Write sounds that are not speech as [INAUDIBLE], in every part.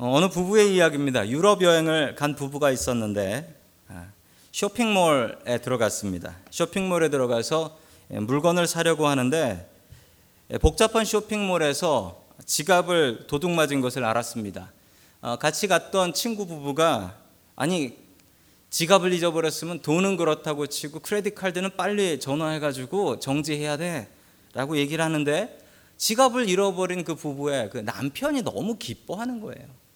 어, 어느 부부의 이야기입니다. 유럽 여행을 간 부부가 있었는데 아, 쇼핑몰에 들어갔습니다. 쇼핑몰에 들어가서 예, 물건을 사려고 하는데 예, 복잡한 쇼핑몰에서 지갑을 도둑 맞은 것을 알았습니다. 어, 같이 갔던 친구 부부가 아니 지갑을 잊어버렸으면 돈은 그렇다고 치고 크레딧 카드는 빨리 전화해가지고 정지해야 돼라고 얘기를 하는데 지갑을 잃어버린 그 부부의 그 남편이 너무 기뻐하는 거예요.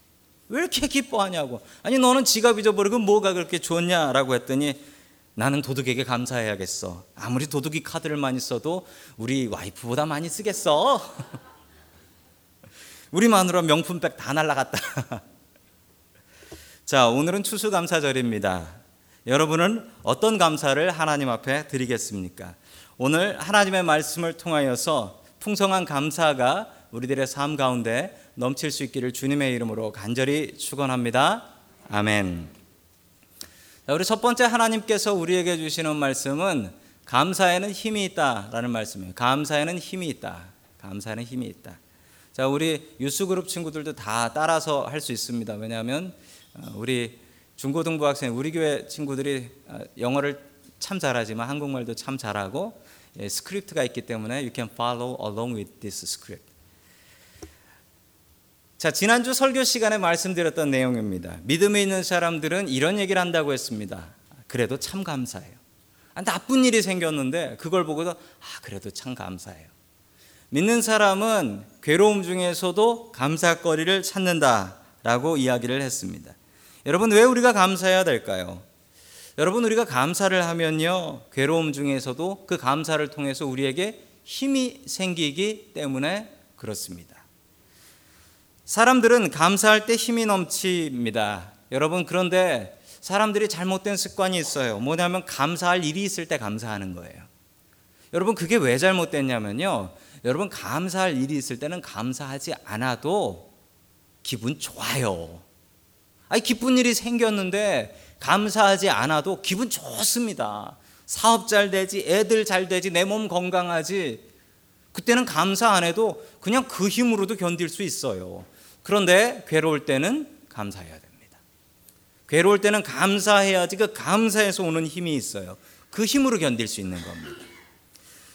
왜 이렇게 기뻐하냐고. 아니 너는 지갑 잊어버리고 뭐가 그렇게 좋냐라고 했더니 나는 도둑에게 감사해야겠어. 아무리 도둑이 카드를 많이 써도 우리 와이프보다 많이 쓰겠어. [LAUGHS] 우리 마누라 명품백 다 날라갔다. [LAUGHS] 자, 오늘은 추수감사절입니다. 여러분은 어떤 감사를 하나님 앞에 드리겠습니까? 오늘 하나님의 말씀을 통하여서 풍성한 감사가 우리들의 삶 가운데 넘칠 수 있기를 주님의 이름으로 간절히 축원합니다. 아멘. 자, 우리 첫 번째 하나님께서 우리에게 주시는 말씀은 감사에는 힘이 있다라는 말씀이에요. 감사에는 힘이 있다. 감사에는 힘이 있다. 자, 우리 유스그룹 친구들도 다 따라서 할 수 있습니다. 왜냐하면 어, 우리 중고등부 학생, 우리 교회 친구들이 어, 영어를 참 잘하지만 한국말도 참 잘하고 예, 스크립트가 있기 때문에 you can follow along with this script. 자, 지난주 설교 시간에 말씀드렸던 내용입니다. 믿음에 있는 사람들은 이런 얘기를 한다고 했습니다. 그래도 참 감사해요. 아, 나쁜 일이 생겼는데 그걸 보고도 아, 그래도 참 감사해요. 믿는 사람은 괴로움 중에서도 감사거리를 찾는다라고 이야기를 했습니다. 여러분, 왜 우리가 감사해야 될까요? 여러분, 우리가 감사를 하면요, 괴로움 중에서도 그 감사를 통해서 우리에게 힘이 생기기 때문에 그렇습니다. 사람들은 감사할 때 힘이 넘칩니다. 여러분, 그런데 사람들이 잘못된 습관이 있어요. 뭐냐면 감사할 일이 있을 때 감사하는 거예요. 여러분, 그게 왜 잘못됐냐면요. 여러분, 감사할 일이 있을 때는 감사하지 않아도 기분 좋아요. 아니, 기쁜 일이 생겼는데 감사하지 않아도 기분 좋습니다. 사업 잘 되지, 애들 잘 되지, 내 몸 건강하지. 그때는 감사 안 해도 그냥 그 힘으로도 견딜 수 있어요. 그런데 괴로울 때는 감사해야 됩니다. 괴로울 때는 감사해야지 그 감사에서 오는 힘이 있어요. 그 힘으로 견딜 수 있는 겁니다.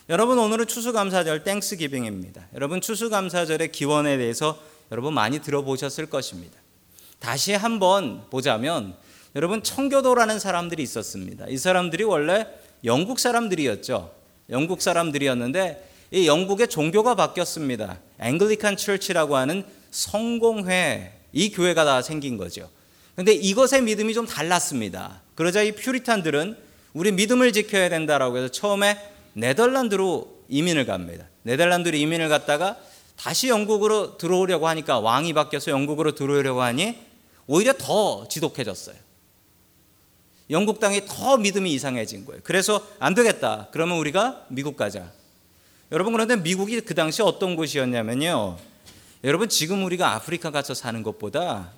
여러분 오늘은 추수감사절 땡스기빙입니다. 여러분 추수감사절의 기원에 대해서 여러분 많이 들어보셨을 것입니다. 다시 한번 보자면 여러분 청교도라는 사람들이 있었습니다. 이 사람들이 원래 영국 사람들이었죠. 영국 사람들이었는데 이 영국의 종교가 바뀌었습니다. 앵글리칸 철치라고 하는 성공회 이 교회가 다 생긴 거죠. 근데 이것의 믿음이 좀 달랐습니다. 그러자 이 퓨리탄들은 우리 믿음을 지켜야 된다라고 해서 처음에 네덜란드로 이민을 갑니다. 네덜란드로 이민을 갔다가 다시 영국으로 들어오려고 하니까 왕이 바뀌어서 영국으로 들어오려고 하니 오히려 더 지독해졌어요. 영국 땅이 더 믿음이 이상해진 거예요. 그래서 안 되겠다. 그러면 우리가 미국 가자. 여러분 그런데 미국이 그 당시 어떤 곳이었냐면요. 여러분 지금 우리가 아프리카 가서 사는 것보다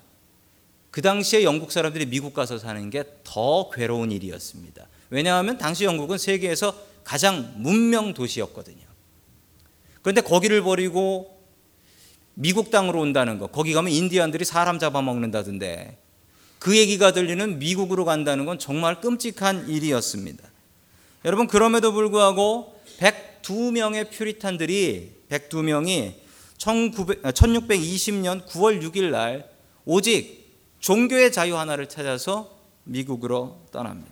그 당시에 영국 사람들이 미국 가서 사는 게 더 괴로운 일이었습니다. 왜냐하면 당시 영국은 세계에서 가장 문명 도시였거든요. 그런데 거기를 버리고 미국 땅으로 온다는 거, 거기 가면 인디언들이 사람 잡아먹는다던데 그 얘기가 들리는 미국으로 간다는 건 정말 끔찍한 일이었습니다. 여러분 그럼에도 불구하고 102명의 퓨리탄들이 102명이 1620년 9월 6일 날 오직 종교의 자유 하나를 찾아서 미국으로 떠납니다.